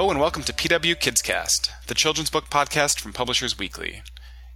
Hello and welcome to PW Kidscast, the children's book podcast from Publishers Weekly.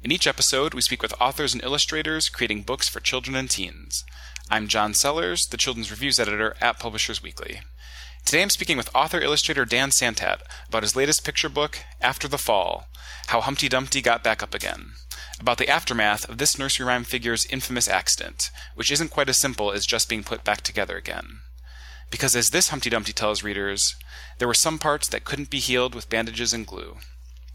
In each episode, we speak with authors and illustrators creating books for children and teens. I'm John Sellers, the children's reviews editor at Publishers Weekly. Today I'm speaking with author illustrator Dan Santat about his latest picture book, After the Fall How Humpty Dumpty Got Back Up Again, about the aftermath of this nursery rhyme figure's infamous accident, which isn't quite as simple as just being put back together again. Because as this Humpty Dumpty tells readers, there were some parts that couldn't be healed with bandages and glue.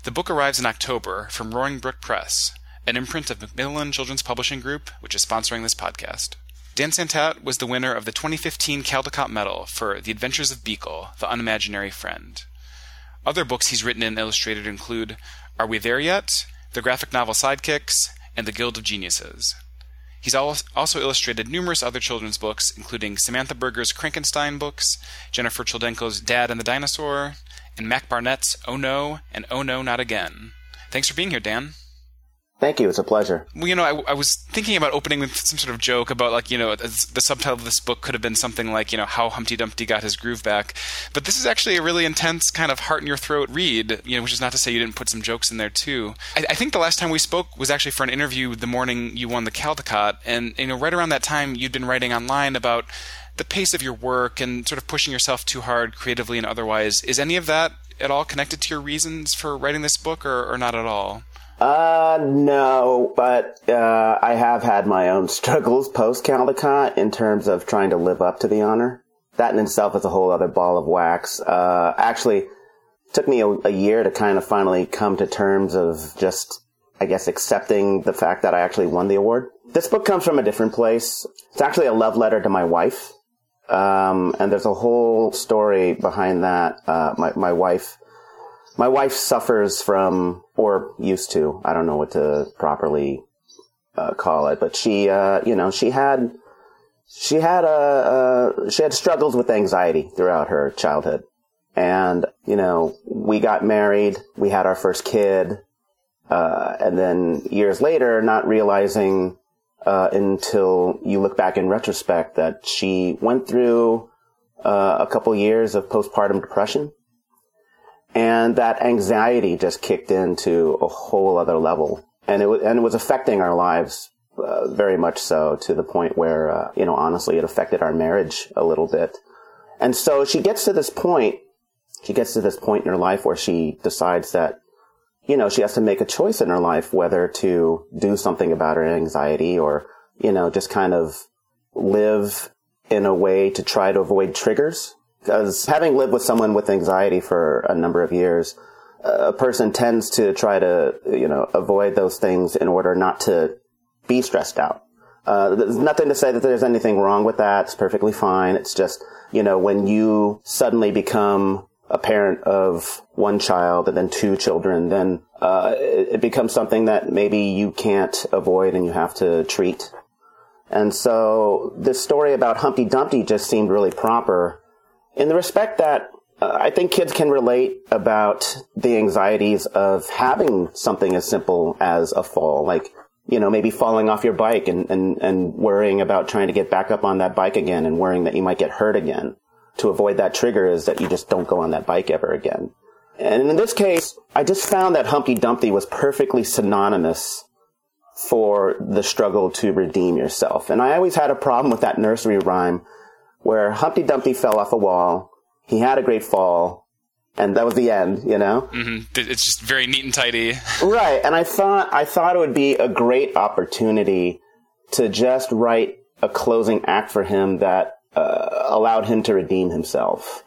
The book arrives in October from Roaring Brook Press, an imprint of Macmillan Children's Publishing Group, which is sponsoring this podcast. Dan Santat was the winner of the 2015 Caldecott Medal for The Adventures of Beekle, the Unimaginary Friend. Other books he's written and illustrated include Are We There Yet? The graphic novel Sidekicks, and The Guild of Geniuses. He's also illustrated numerous other children's books, including Samantha Berger's Crankenstein books, Gennifer Choldenko's Dad and the Dinosaur, and Mac Barnett's Oh No and Oh No Not Again. Thanks for being here, Dan. Thank you. It's a pleasure. Well, you know, I, I, was thinking about opening with some sort of joke about, like, you know, the subtitle of this book could have been something like, you know, how Humpty Dumpty got his groove back. But this is actually a really intense kind of heart in your throat read, you know, which is not to say you didn't put some jokes in there too. I, I think the last time we spoke was actually for an interview the morning you won the Caldecott, and you know, right around that time you'd been writing online about the pace of your work and sort of pushing yourself too hard creatively and otherwise. Is any of that at all connected to your reasons for writing this book, or, or not at all? Uh, no, but uh, I have had my own struggles post Caldecott in terms of trying to live up to the honor. That in itself is a whole other ball of wax. Uh, actually, took me a, a year to kind of finally come to terms of just, I guess, accepting the fact that I actually won the award. This book comes from a different place. It's actually a love letter to my wife. Um, and there's a whole story behind that. Uh, my, my wife my wife suffers from, or used to, I don't know what to properly uh, call it, but she, uh, you know, she had, she had a, uh, she had struggles with anxiety throughout her childhood. And, you know, we got married, we had our first kid, uh, and then years later, not realizing, uh, until you look back in retrospect that she went through, uh, a couple years of postpartum depression and that anxiety just kicked into a whole other level, and it was and it was affecting our lives uh, very much so to the point where uh, you know honestly it affected our marriage a little bit. And so she gets to this point. She gets to this point in her life where she decides that you know she has to make a choice in her life whether to do something about her anxiety or you know just kind of live in a way to try to avoid triggers because having lived with someone with anxiety for a number of years, a person tends to try to, you know, avoid those things in order not to be stressed out. Uh, there's nothing to say that there's anything wrong with that. It's perfectly fine. It's just, you know, when you suddenly become a parent of one child and then two children, then uh, it, it becomes something that maybe you can't avoid and you have to treat. And so this story about Humpty Dumpty just seemed really proper in the respect that uh, I think kids can relate about the anxieties of having something as simple as a fall, like, you know, maybe falling off your bike and, and, and worrying about trying to get back up on that bike again and worrying that you might get hurt again. To avoid that trigger is that you just don't go on that bike ever again. And in this case, I just found that Humpty Dumpty was perfectly synonymous for the struggle to redeem yourself. And I always had a problem with that nursery rhyme where Humpty Dumpty fell off a wall. He had a great fall, and that was the end. You know, mm-hmm. it's just very neat and tidy. right, and I thought I thought it would be a great opportunity to just write a closing act for him that uh, allowed him to redeem himself.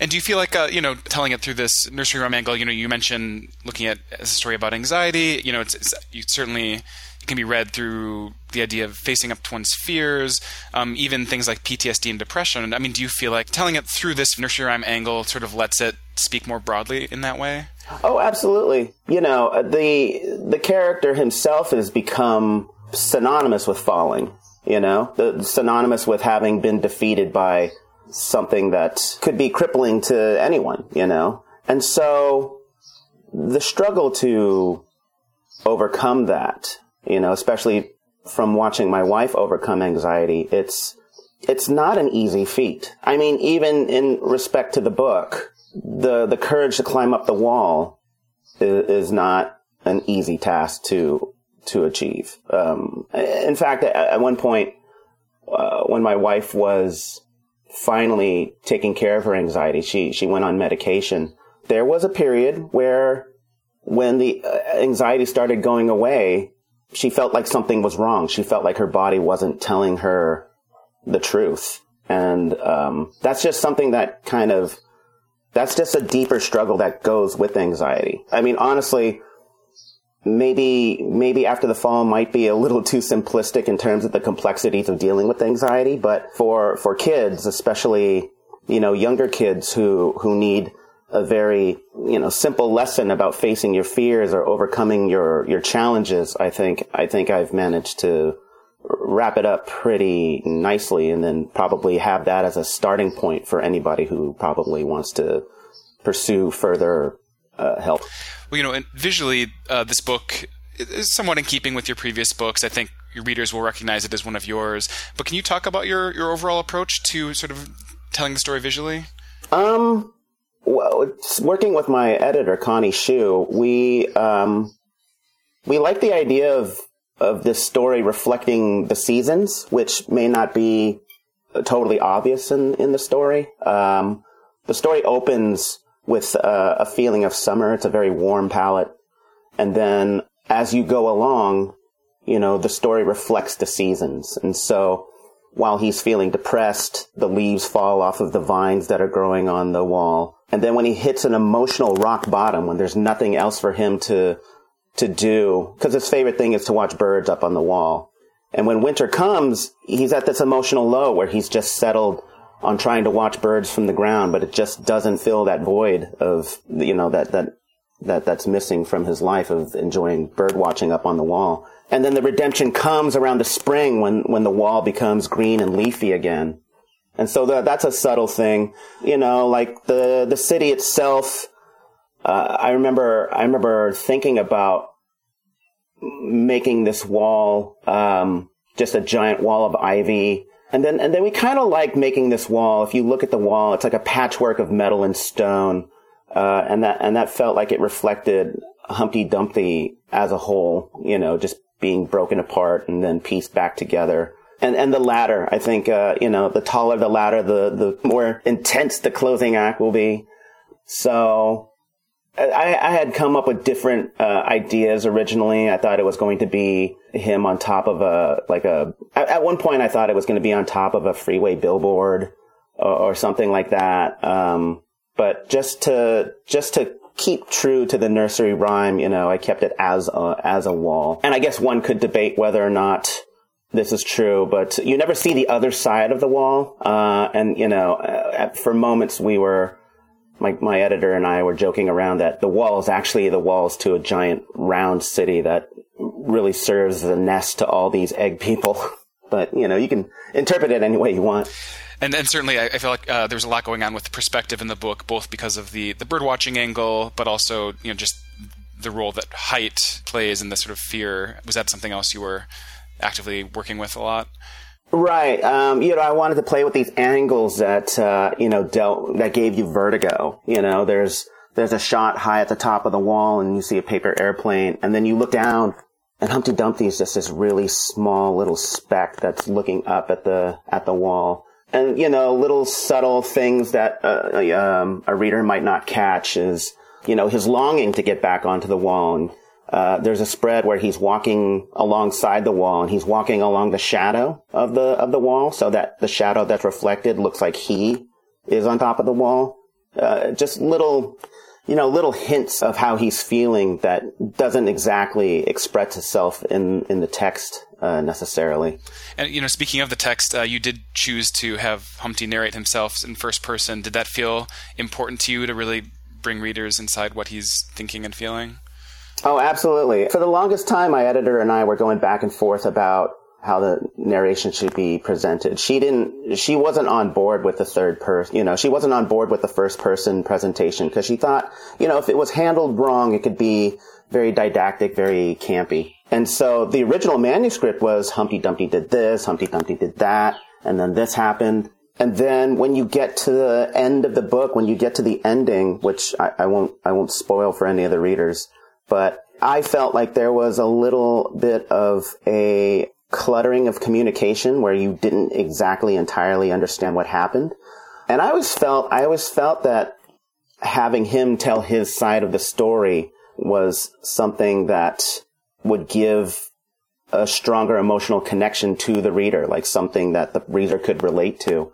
And do you feel like, uh, you know, telling it through this nursery rhyme angle, you know, you mentioned looking at a story about anxiety, you know, it's, it's you certainly it can be read through the idea of facing up to one's fears, um, even things like PTSD and depression. I mean, do you feel like telling it through this nursery rhyme angle sort of lets it speak more broadly in that way? Oh, absolutely. You know, uh, the the character himself has become synonymous with falling. You know, the, synonymous with having been defeated by something that could be crippling to anyone. You know, and so the struggle to overcome that you know, especially from watching my wife overcome anxiety, it's, it's not an easy feat. I mean, even in respect to the book, the the courage to climb up the wall is, is not an easy task to to achieve. Um, in fact, at, at one point, uh, when my wife was finally taking care of her anxiety, she she went on medication. There was a period where, when the uh, anxiety started going away, she felt like something was wrong. She felt like her body wasn't telling her the truth, and um, that's just something that kind of that's just a deeper struggle that goes with anxiety. I mean, honestly, maybe maybe after the fall might be a little too simplistic in terms of the complexities of dealing with anxiety, but for for kids, especially you know younger kids who who need a very you know simple lesson about facing your fears or overcoming your your challenges, I think I think I've managed to wrap it up pretty nicely and then probably have that as a starting point for anybody who probably wants to pursue further uh, help. Well, you know, and visually, uh, this book is somewhat in keeping with your previous books. I think your readers will recognize it as one of yours. But can you talk about your, your overall approach to sort of telling the story visually? Um, well, working with my editor Connie Hsu, we um, we like the idea of of this story reflecting the seasons, which may not be totally obvious in in the story. Um, the story opens with uh, a feeling of summer. It's a very warm palette. And then as you go along, you know, the story reflects the seasons. And so while he's feeling depressed, the leaves fall off of the vines that are growing on the wall. And then when he hits an emotional rock bottom, when there's nothing else for him to, to do, because his favorite thing is to watch birds up on the wall. And when winter comes, he's at this emotional low where he's just settled on trying to watch birds from the ground, but it just doesn't fill that void of, you know, that, that, that, that's missing from his life of enjoying bird watching up on the wall. And then the redemption comes around the spring when, when the wall becomes green and leafy again. And so the, that's a subtle thing, you know, like the, the city itself. Uh, I remember, I remember thinking about making this wall, um, just a giant wall of ivy and then, and then we kind of like making this wall. If you look at the wall, it's like a patchwork of metal and stone. Uh, and that, and that felt like it reflected Humpty Dumpty as a whole, you know, just being broken apart and then pieced back together. And, and the ladder, I think, uh, you know, the taller the ladder, the, the more intense the closing act will be. So, I, I, had come up with different uh, ideas originally. I thought it was going to be him on top of a like a. At one point, I thought it was going to be on top of a freeway billboard or, or something like that. Um, but just to just to keep true to the nursery rhyme, you know, I kept it as a, as a wall. And I guess one could debate whether or not this is true, but you never see the other side of the wall. Uh, and you know, uh, for moments we were my, my editor and I were joking around that the wall is actually the walls to a giant round city that really serves as a nest to all these egg people. but, you know, you can interpret it any way you want. And, and certainly, I, I feel like uh, there's a lot going on with perspective in the book, both because of the, the bird watching angle, but also, you know, just the role that height plays in the sort of fear. Was that something else you were actively working with a lot? Right. Um, you know, I wanted to play with these angles that, uh, you know, dealt, that gave you vertigo. You know, there's, there's a shot high at the top of the wall and you see a paper airplane and then you look down and Humpty Dumpty is just this really small little speck that's looking up at the, at the wall. And, you know, little subtle things that, uh, um, a reader might not catch is, you know, his longing to get back onto the wall and, uh, there's a spread where he's walking alongside the wall and he's walking along the shadow of the of the wall so that the shadow that's reflected looks like he is on top of the wall. Uh, just little you know little hints of how he's feeling that doesn't exactly express itself in in the text uh, necessarily. And you know speaking of the text uh, you did choose to have humpty narrate himself in first person. Did that feel important to you to really bring readers inside what he's thinking and feeling Oh, absolutely. For the longest time, my editor and I were going back and forth about how the narration should be presented. She didn't, she wasn't on board with the third person, you know, she wasn't on board with the first person presentation because she thought, you know, if it was handled wrong, it could be very didactic, very campy. And so the original manuscript was Humpty Dumpty did this, Humpty Dumpty did that, and then this happened. And then when you get to the end of the book, when you get to the ending, which I, I won't, I won't spoil for any of the readers, but I felt like there was a little bit of a cluttering of communication where you didn't exactly entirely understand what happened. And I always felt, I always felt that having him tell his side of the story was something that would give a stronger emotional connection to the reader, like something that the reader could relate to.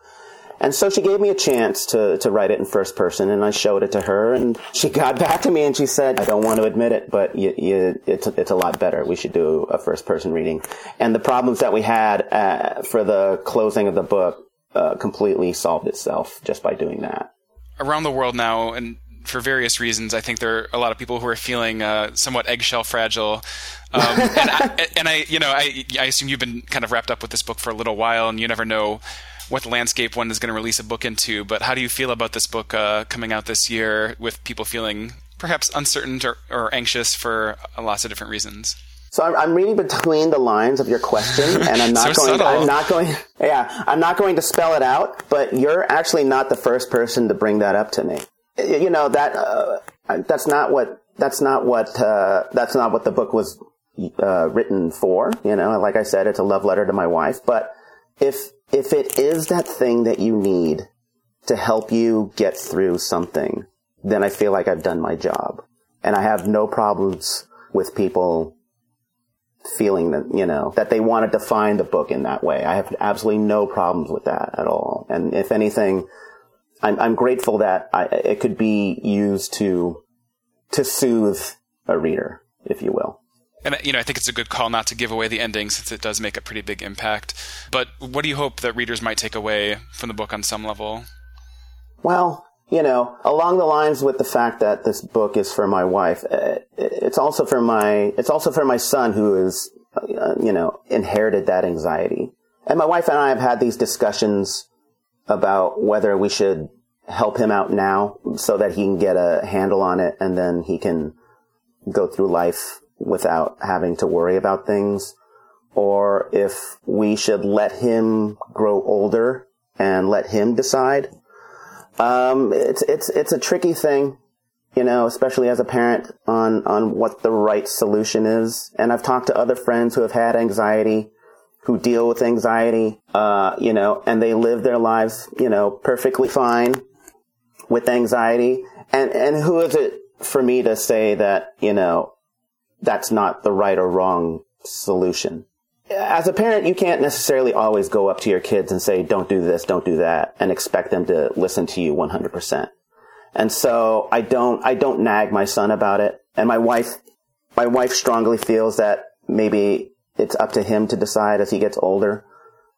And so she gave me a chance to, to write it in first person and I showed it to her and she got back to me and she said, I don't want to admit it, but you, you, it's, it's a lot better. We should do a first person reading. And the problems that we had uh, for the closing of the book uh, completely solved itself just by doing that. Around the world now, and for various reasons, I think there are a lot of people who are feeling uh, somewhat eggshell fragile. Um, and, I, and, I, you know, I, I assume you've been kind of wrapped up with this book for a little while, and you never know what the landscape one is going to release a book into. But how do you feel about this book uh, coming out this year, with people feeling perhaps uncertain or, or anxious for lots of different reasons? So I'm, I'm, reading between the lines of your question, and I'm not so going. Subtle. I'm not going. Yeah, I'm not going to spell it out. But you're actually not the first person to bring that up to me. You know that uh, that's not what that's not what uh, that's not what the book was uh, written for. You know, like I said, it's a love letter to my wife. But if if it is that thing that you need to help you get through something, then I feel like I've done my job. And I have no problems with people feeling that, you know, that they want to define the book in that way. I have absolutely no problems with that at all. And if anything, I'm, I'm grateful that I, it could be used to, to soothe a reader, if you will and you know, I think it's a good call not to give away the ending since it does make a pretty big impact. But what do you hope that readers might take away from the book on some level? Well, you know, along the lines with the fact that this book is for my wife, uh, it's also for my it's also for my son who is, uh, you know, inherited that anxiety. And my wife and I have had these discussions about whether we should help him out now so that he can get a handle on it and then he can go through life without having to worry about things, or if we should let him grow older and let him decide. Um, it's it's it's a tricky thing, you know, especially as a parent on on what the right solution is. And I've talked to other friends who have had anxiety, who deal with anxiety, uh, you know, and they live their lives, you know, perfectly fine with anxiety. And and who is it for me to say that you know that's not the right or wrong solution. As a parent, you can't necessarily always go up to your kids and say, don't do this, don't do that, and expect them to listen to you 100%. And so I don't, I don't nag my son about it. And my wife, my wife strongly feels that maybe it's up to him to decide as he gets older.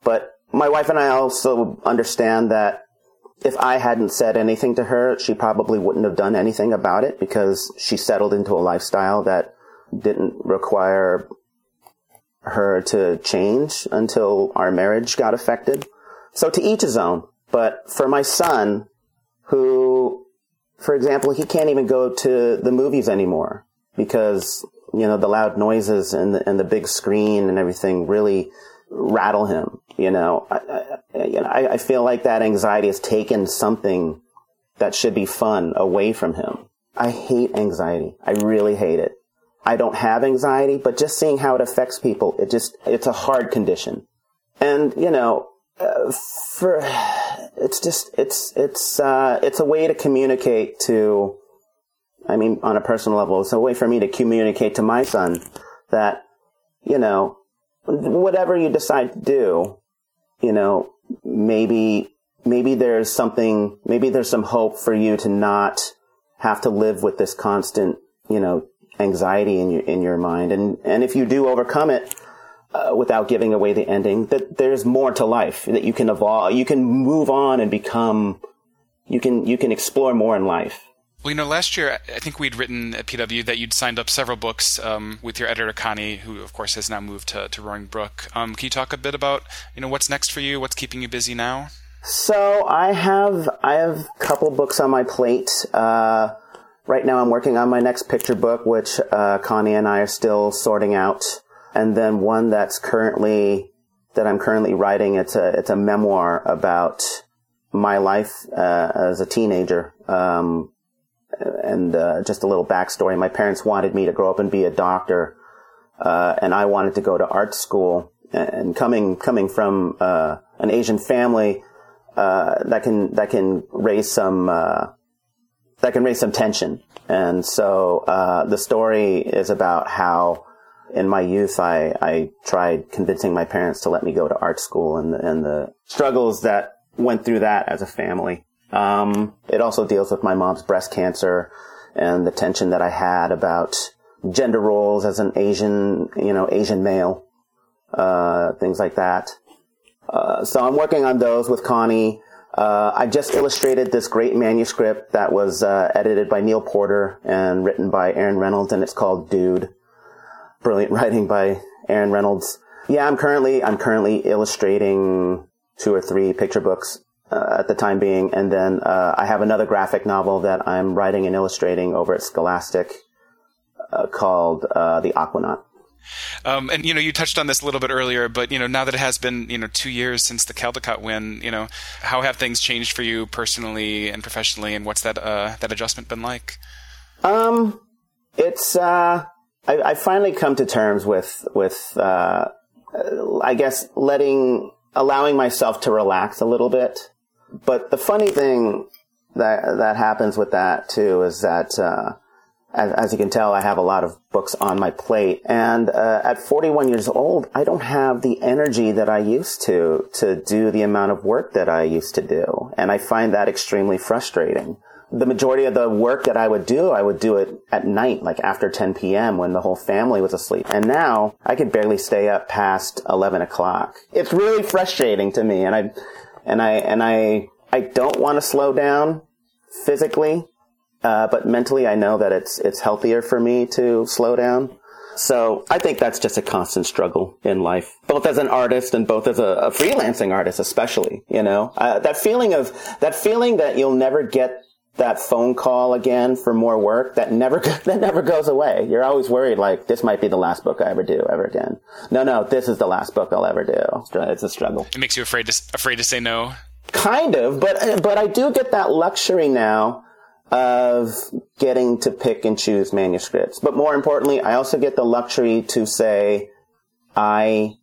But my wife and I also understand that if I hadn't said anything to her, she probably wouldn't have done anything about it because she settled into a lifestyle that didn't require her to change until our marriage got affected. So to each his own. But for my son, who, for example, he can't even go to the movies anymore because, you know, the loud noises and the, and the big screen and everything really rattle him. You know, I, I, you know, I, I feel like that anxiety has taken something that should be fun away from him. I hate anxiety. I really hate it. I don't have anxiety, but just seeing how it affects people, it just, it's a hard condition. And, you know, uh, for, it's just, it's, it's, uh, it's a way to communicate to, I mean, on a personal level, it's a way for me to communicate to my son that, you know, whatever you decide to do, you know, maybe, maybe there's something, maybe there's some hope for you to not have to live with this constant, you know, anxiety in your in your mind, and and if you do overcome it uh, without giving away the ending, that there's more to life that you can evolve, you can move on and become, you can you can explore more in life. Well, you know, last year I think we'd written at PW that you'd signed up several books um, with your editor Connie, who of course has now moved to, to Roaring Brook. Um, can you talk a bit about you know what's next for you? What's keeping you busy now? So I have I have a couple books on my plate. Uh, Right now, I'm working on my next picture book, which uh, Connie and I are still sorting out, and then one that's currently that I'm currently writing. It's a it's a memoir about my life uh, as a teenager. Um, and uh, just a little backstory: my parents wanted me to grow up and be a doctor, uh, and I wanted to go to art school. And coming coming from uh, an Asian family, uh, that can that can raise some that can raise some tension. And so the story is about how in my youth, I, I tried convincing my parents to let me go to art school and, and the struggles that went through that as a family. Um, it also deals with my mom's breast cancer and the tension that I had about gender roles as an Asian, you know, Asian male, uh, things like that. Uh, so I'm working on those with Connie. Uh, I just illustrated this great manuscript that was uh, edited by Neal Porter and written by Aaron Reynolds, and it's called Dude brilliant writing by Aaron Reynolds. Yeah, I'm currently I'm currently illustrating two or three picture books uh, at the time being, and then uh, I have another graphic novel that I'm writing and illustrating over at Scholastic uh, called uh, The Aquanaut. Um, and you know, you touched on this a little bit earlier, but you know, now that it has been you know two years since the Caldecott win, you know, how have things changed for you personally and professionally, and what's that uh, that adjustment been like? Um, it's uh, I, I finally come to terms with with uh, I guess letting allowing myself to relax a little bit. But the funny thing that that happens with that too is that uh, as, as, you can tell, I have a lot of books on my plate, and uh, at 41 years old, I don't have the energy that I used to to do the amount of work that I used to do, and I find that extremely frustrating the majority of the work that I would do, I would do it at night, like after 10 p.m. when the whole family was asleep. And now I could barely stay up past 11 o'clock. It's really frustrating to me. And I, and I, and I, I don't want to slow down physically. Uh, but mentally, I know that it's, it's healthier for me to slow down. So I think that's just a constant struggle in life, both as an artist and both as a, a freelancing artist, especially, you know, uh, that feeling of, that feeling that you'll never get that phone call again for more work that never that never goes away. You're always worried like this might be the last book I ever do ever again. No, no, this is the last book I'll ever do. It's a struggle. It makes you afraid to afraid to say no. Kind of, but but I do get that luxury now of getting to pick and choose manuscripts. But more importantly, I also get the luxury to say I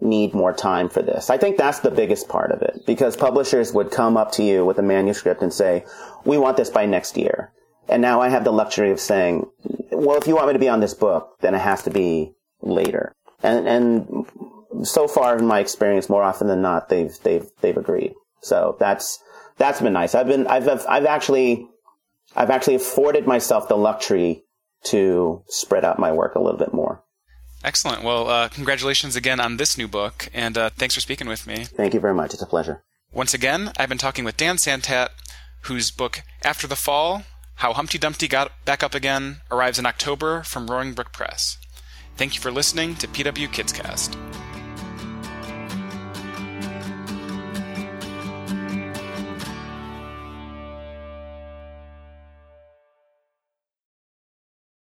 need more time for this. I think that's the biggest part of it because publishers would come up to you with a manuscript and say, we want this by next year. And now I have the luxury of saying, well, if you want me to be on this book, then it has to be later. And, and so far in my experience, more often than not, they've, they've, they've agreed. So that's, that's been nice. I've been, I've, I've actually, I've actually afforded myself the luxury to spread out my work a little bit more. Excellent. Well, uh, congratulations again on this new book, and uh, thanks for speaking with me. Thank you very much. It's a pleasure. Once again, I've been talking with Dan Santat, whose book After the Fall How Humpty Dumpty Got Back Up Again arrives in October from Roaring Brook Press. Thank you for listening to PW Kids Cast.